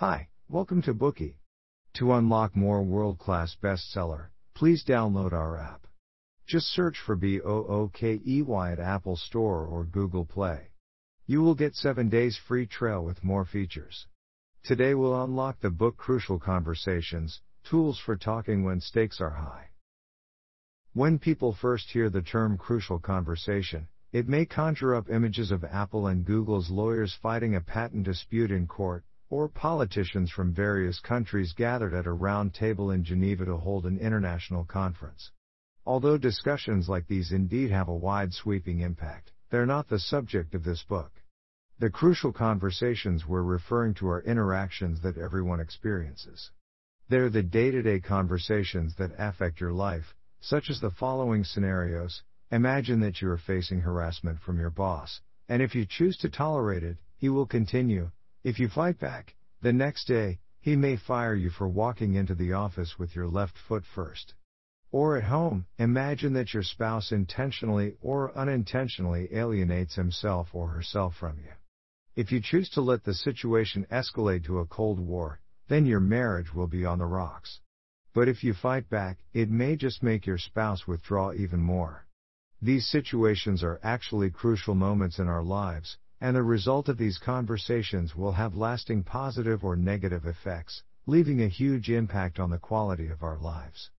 Hi, welcome to Bookey. To unlock more world-class bestseller, please download our app. Just search for B-O-O-K-E-Y at Apple Store or Google Play. You will get 7 days free trial with more features. Today we'll unlock the book Crucial Conversations, Tools for Talking When Stakes Are High. When people first hear the term crucial conversation, it may conjure up images of Apple and Google's lawyers fighting a patent dispute in court, or politicians from various countries gathered at a round table in Geneva to hold an international conference. Although discussions like these indeed have a wide sweeping impact, they're not the subject of this book. The crucial conversations we're referring to are interactions that everyone experiences. They're the day to day conversations that affect your life, such as the following scenarios Imagine that you are facing harassment from your boss, and if you choose to tolerate it, he will continue. If you fight back, the next day, he may fire you for walking into the office with your left foot first. Or at home, imagine that your spouse intentionally or unintentionally alienates himself or herself from you. If you choose to let the situation escalate to a Cold War, then your marriage will be on the rocks. But if you fight back, it may just make your spouse withdraw even more. These situations are actually crucial moments in our lives, and the result of these conversations will have lasting positive or negative effects, leaving a huge impact on the quality of our lives.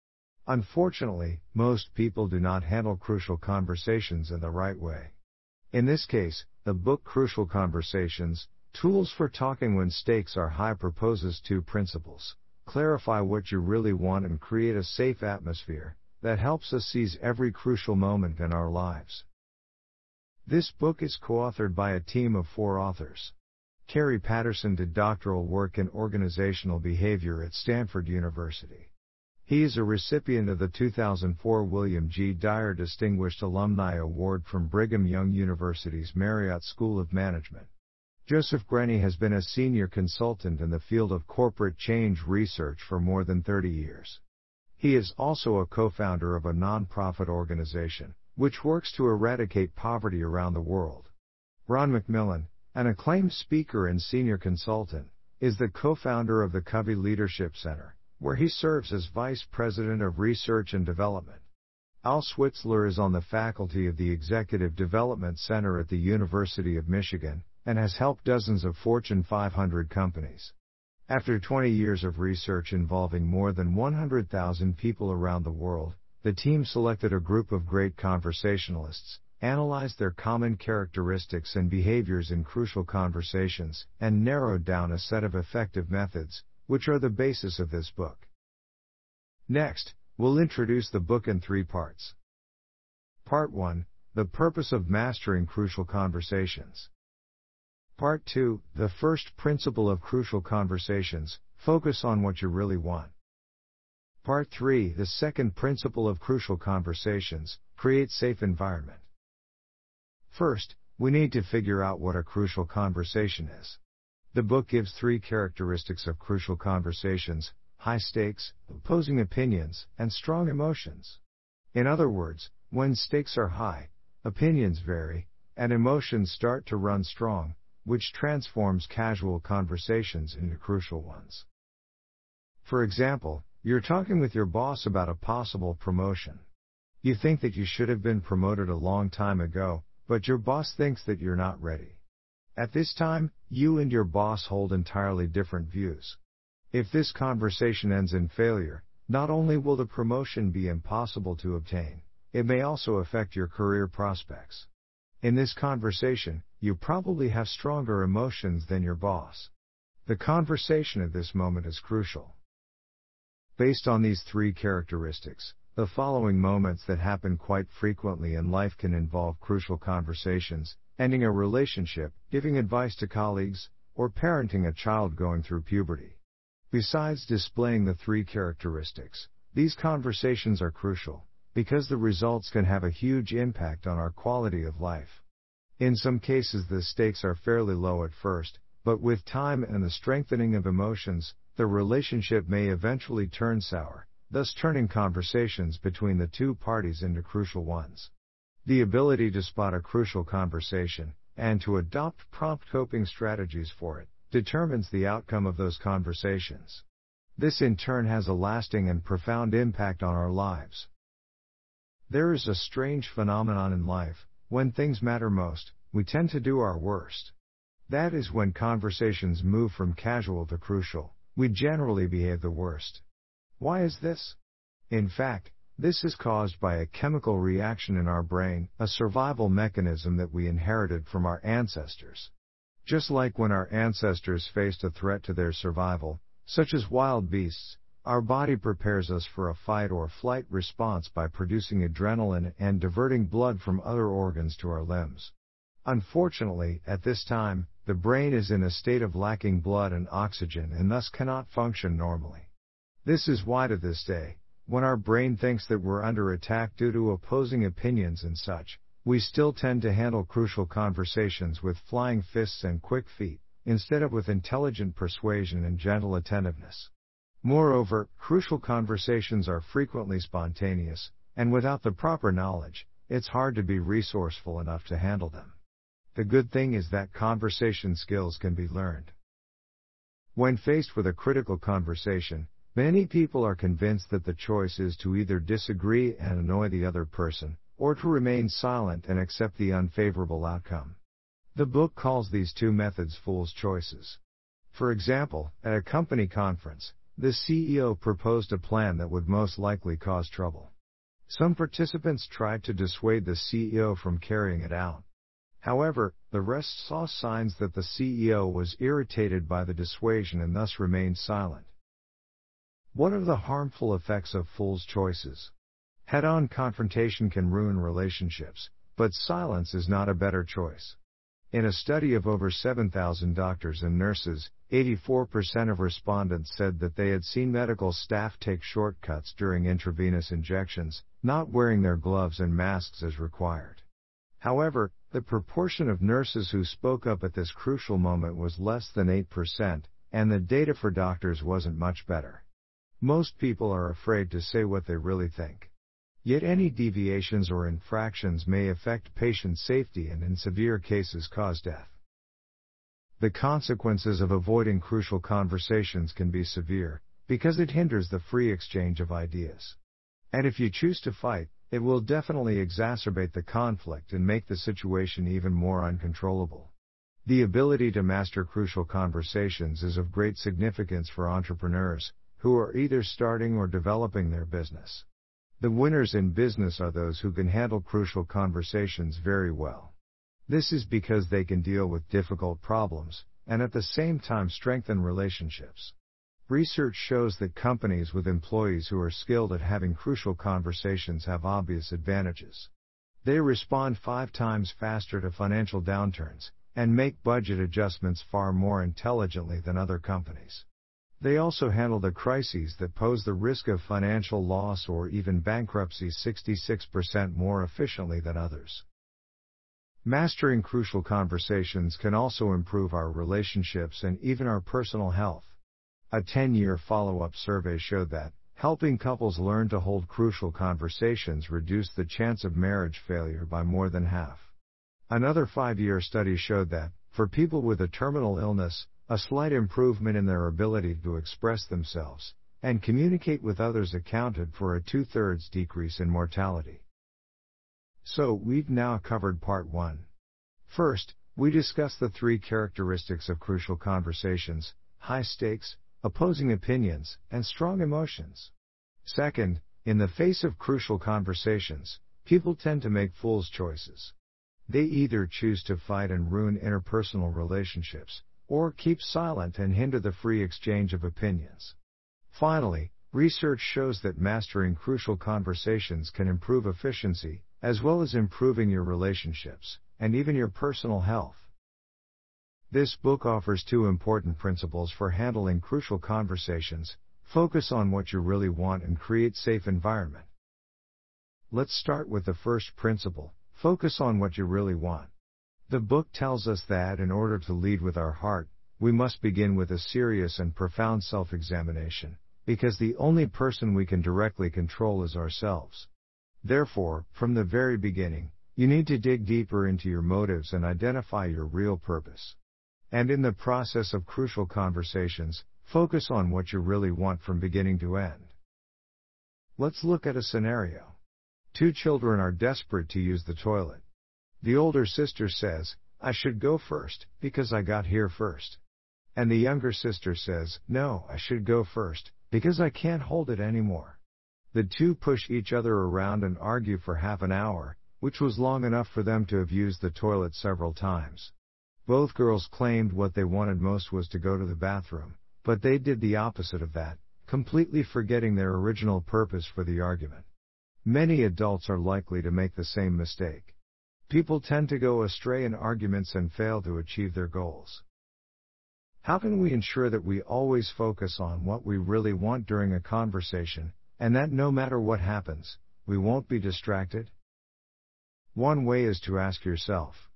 Unfortunately, most people do not handle crucial conversations in the right way. In this case, the book Crucial Conversations Tools for Talking When Stakes Are High proposes two principles clarify what you really want and create a safe atmosphere, that helps us seize every crucial moment in our lives. This book is co-authored by a team of four authors. Kerry Patterson did doctoral work in organizational behavior at Stanford University. He is a recipient of the 2004 William G. Dyer Distinguished Alumni Award from Brigham Young University's Marriott School of Management. Joseph Grenny has been a senior consultant in the field of corporate change research for more than 30 years. He is also a co-founder of a nonprofit organization, which works to eradicate poverty around the world. Ron McMillan, an acclaimed speaker and senior consultant, is the co-founder of the Covey Leadership Center, where he serves as Vice President of Research and Development. Al Switzler is on the faculty of the Executive Development Center at the University of Michigan, and has helped dozens of Fortune 500 companies. After 20 years of research involving more than 100,000 people around the world, the team selected a group of great conversationalists, analyzed their common characteristics and behaviors in crucial conversations, and narrowed down a set of effective methods, which are the basis of this book. Next, we'll introduce the book in three parts. Part 1 The Purpose of Mastering Crucial Conversations. Part 2 The first principle of crucial conversations focus on what you really want. Part 3 The second principle of crucial conversations create safe environment. First, we need to figure out what a crucial conversation is. The book gives three characteristics of crucial conversations high stakes, opposing opinions, and strong emotions. In other words, when stakes are high, opinions vary, and emotions start to run strong, which transforms casual conversations into crucial ones. For example, you're talking with your boss about a possible promotion. You think that you should have been promoted a long time ago, but your boss thinks that you're not ready. At this time, you and your boss hold entirely different views. If this conversation ends in failure, not only will the promotion be impossible to obtain, it may also affect your career prospects. In this conversation, you probably have stronger emotions than your boss. The conversation at this moment is crucial. Based on these three characteristics, the following moments that happen quite frequently in life can involve crucial conversations, ending a relationship, giving advice to colleagues, or parenting a child going through puberty. Besides displaying the three characteristics, these conversations are crucial, because the results can have a huge impact on our quality of life. In some cases the stakes are fairly low at first, but with time and the strengthening of emotions, the relationship may eventually turn sour, thus turning conversations between the two parties into crucial ones. The ability to spot a crucial conversation, and to adopt prompt coping strategies for it, determines the outcome of those conversations. This in turn has a lasting and profound impact on our lives. There is a strange phenomenon in life, when things matter most, we tend to do our worst. That is when conversations move from casual to crucial, we generally behave the worst. Why is this? In fact, this is caused by a chemical reaction in our brain, a survival mechanism that we inherited from our ancestors. Just like when our ancestors faced a threat to their survival, such as wild beasts, our body prepares us for a fight or flight response by producing adrenaline and diverting blood from other organs to our limbs. Unfortunately, at this time, the brain is in a state of lacking blood and oxygen and thus cannot function normally. This is why to this day, when our brain thinks that we're under attack due to opposing opinions and such, we still tend to handle crucial conversations with flying fists and quick feet, instead of with intelligent persuasion and gentle attentiveness. Moreover, crucial conversations are frequently spontaneous, and without the proper knowledge, it's hard to be resourceful enough to handle them. The good thing is that conversation skills can be learned. When faced with a critical conversation, Many people are convinced that the choice is to either disagree and annoy the other person, or to remain silent and accept the unfavorable outcome. The book calls these two methods fool's choices. For example, at a company conference, the CEO proposed a plan that would most likely cause trouble. Some participants tried to dissuade the CEO from carrying it out. However, the rest saw signs that the CEO was irritated by the dissuasion and thus remained silent. What are the harmful effects of fool's choices? Head on confrontation can ruin relationships, but silence is not a better choice. In a study of over 7,000 doctors and nurses, 84% of respondents said that they had seen medical staff take shortcuts during intravenous injections, not wearing their gloves and masks as required. However, the proportion of nurses who spoke up at this crucial moment was less than 8%, and the data for doctors wasn't much better. Most people are afraid to say what they really think. Yet any deviations or infractions may affect patient safety and in severe cases cause death. The consequences of avoiding crucial conversations can be severe, because it hinders the free exchange of ideas. And if you choose to fight, it will definitely exacerbate the conflict and make the situation even more uncontrollable. The ability to master crucial conversations is of great significance for entrepreneurs, who are either starting or developing their business. The winners in business are those who can handle crucial conversations very well. This is because they can deal with difficult problems, and at the same time strengthen relationships. Research shows that companies with employees who are skilled at having crucial conversations have obvious advantages. They respond five times faster to financial downturns, and make budget adjustments far more intelligently than other companies. They also handle the crises that pose the risk of financial loss or even bankruptcy 66% more efficiently than others. Mastering crucial conversations can also improve our relationships and even our personal health. A 10 year follow up survey showed that helping couples learn to hold crucial conversations reduced the chance of marriage failure by more than half. Another five year study showed that, for people with a terminal illness, a slight improvement in their ability to express themselves and communicate with others accounted for a two thirds decrease in mortality. So, we've now covered part one. First, we discussed the three characteristics of crucial conversations high stakes, opposing opinions, and strong emotions. Second, in the face of crucial conversations, people tend to make fool's choices. They either choose to fight and ruin interpersonal relationships, or keep silent and hinder the free exchange of opinions. Finally, research shows that mastering crucial conversations can improve efficiency, as well as improving your relationships, and even your personal health. This book offers two important principles for handling crucial conversations focus on what you really want and create safe environment. Let's start with the first principle focus on what you really want. The book tells us that in order to lead with our heart, we must begin with a serious and profound self examination, because the only person we can directly control is ourselves. Therefore, from the very beginning, you need to dig deeper into your motives and identify your real purpose. And in the process of crucial conversations, focus on what you really want from beginning to end. Let's look at a scenario. Two children are desperate to use the toilet. The older sister says, I should go first, because I got here first. And the younger sister says, No, I should go first, because I can't hold it anymore. The two push each other around and argue for half an hour, which was long enough for them to have used the toilet several times. Both girls claimed what they wanted most was to go to the bathroom, but they did the opposite of that, completely forgetting their original purpose for the argument. Many adults are likely to make the same mistake. People tend to go astray in arguments and fail to achieve their goals. How can we ensure that we always focus on what we really want during a conversation, and that no matter what happens, we won't be distracted? One way is to ask yourself.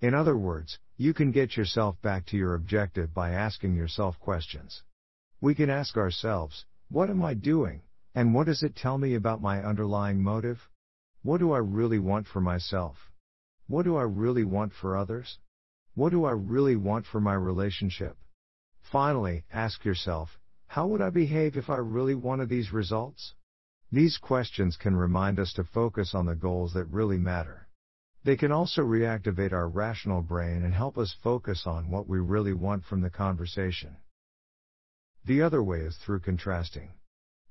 In other words, you can get yourself back to your objective by asking yourself questions. We can ask ourselves, what am I doing, and what does it tell me about my underlying motive? What do I really want for myself? What do I really want for others? What do I really want for my relationship? Finally, ask yourself, how would I behave if I really wanted these results? These questions can remind us to focus on the goals that really matter. They can also reactivate our rational brain and help us focus on what we really want from the conversation. The other way is through contrasting.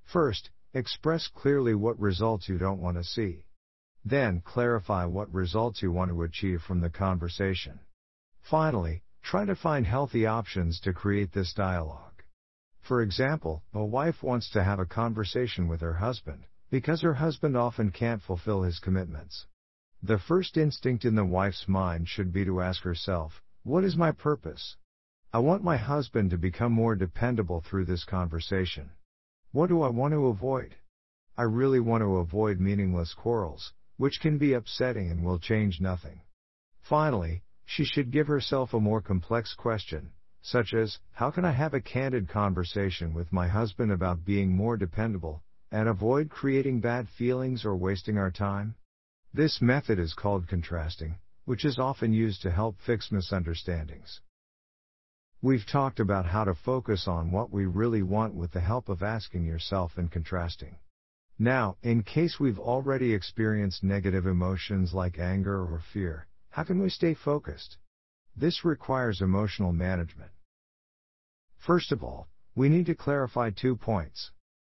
First, express clearly what results you don't want to see. Then clarify what results you want to achieve from the conversation. Finally, try to find healthy options to create this dialogue. For example, a wife wants to have a conversation with her husband, because her husband often can't fulfill his commitments. The first instinct in the wife's mind should be to ask herself, What is my purpose? I want my husband to become more dependable through this conversation. What do I want to avoid? I really want to avoid meaningless quarrels, which can be upsetting and will change nothing. Finally, she should give herself a more complex question, such as, how can I have a candid conversation with my husband about being more dependable, and avoid creating bad feelings or wasting our time? This method is called contrasting, which is often used to help fix misunderstandings. We've talked about how to focus on what we really want with the help of asking yourself and contrasting. Now, in case we've already experienced negative emotions like anger or fear, how can we stay focused? This requires emotional management. First of all, we need to clarify two points.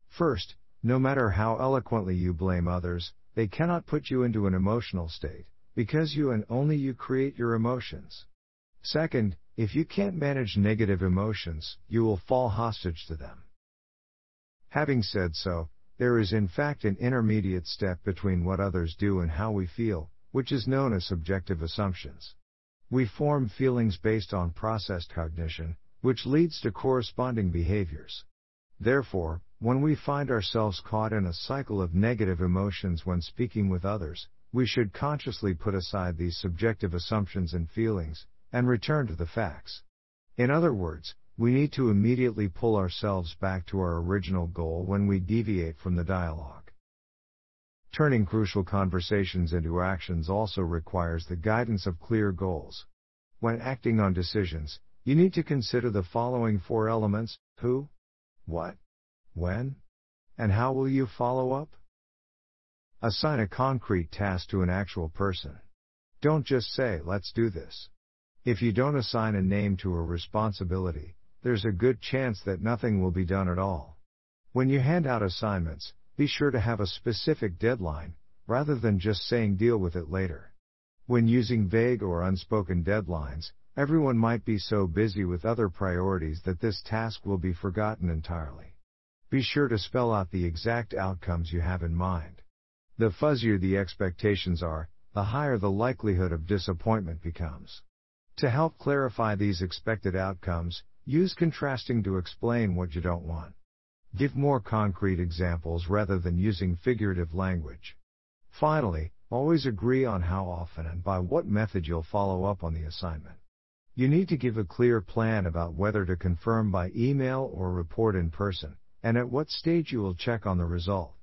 First, no matter how eloquently you blame others, they cannot put you into an emotional state, because you and only you create your emotions. Second, if you can't manage negative emotions, you will fall hostage to them. Having said so, there is in fact an intermediate step between what others do and how we feel, which is known as subjective assumptions. We form feelings based on processed cognition, which leads to corresponding behaviors. Therefore, when we find ourselves caught in a cycle of negative emotions when speaking with others, we should consciously put aside these subjective assumptions and feelings, and return to the facts. In other words, we need to immediately pull ourselves back to our original goal when we deviate from the dialogue. Turning crucial conversations into actions also requires the guidance of clear goals. When acting on decisions, you need to consider the following four elements who, what, when, and how will you follow up? Assign a concrete task to an actual person. Don't just say, let's do this. If you don't assign a name to a responsibility, there's a good chance that nothing will be done at all. When you hand out assignments, be sure to have a specific deadline, rather than just saying deal with it later. When using vague or unspoken deadlines, everyone might be so busy with other priorities that this task will be forgotten entirely. Be sure to spell out the exact outcomes you have in mind. The fuzzier the expectations are, the higher the likelihood of disappointment becomes. To help clarify these expected outcomes, Use contrasting to explain what you don't want. Give more concrete examples rather than using figurative language. Finally, always agree on how often and by what method you'll follow up on the assignment. You need to give a clear plan about whether to confirm by email or report in person, and at what stage you will check on the result.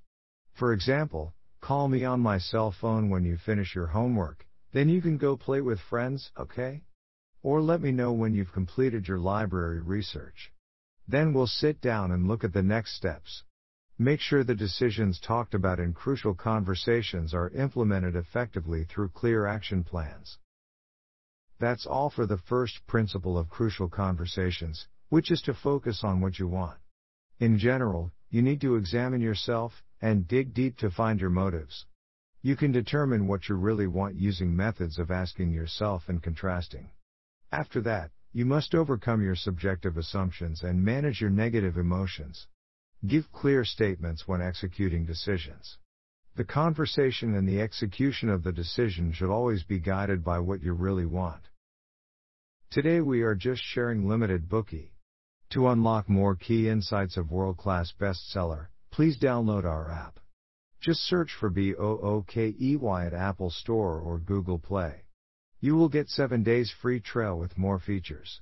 For example, call me on my cell phone when you finish your homework, then you can go play with friends, okay? Or let me know when you've completed your library research. Then we'll sit down and look at the next steps. Make sure the decisions talked about in crucial conversations are implemented effectively through clear action plans. That's all for the first principle of crucial conversations, which is to focus on what you want. In general, you need to examine yourself and dig deep to find your motives. You can determine what you really want using methods of asking yourself and contrasting. After that, you must overcome your subjective assumptions and manage your negative emotions. Give clear statements when executing decisions. The conversation and the execution of the decision should always be guided by what you really want. Today we are just sharing limited Bookey. To unlock more key insights of world-class bestseller, please download our app. Just search for B-O-O-K-E-Y at Apple Store or Google Play. You will get 7 days free trial with more features.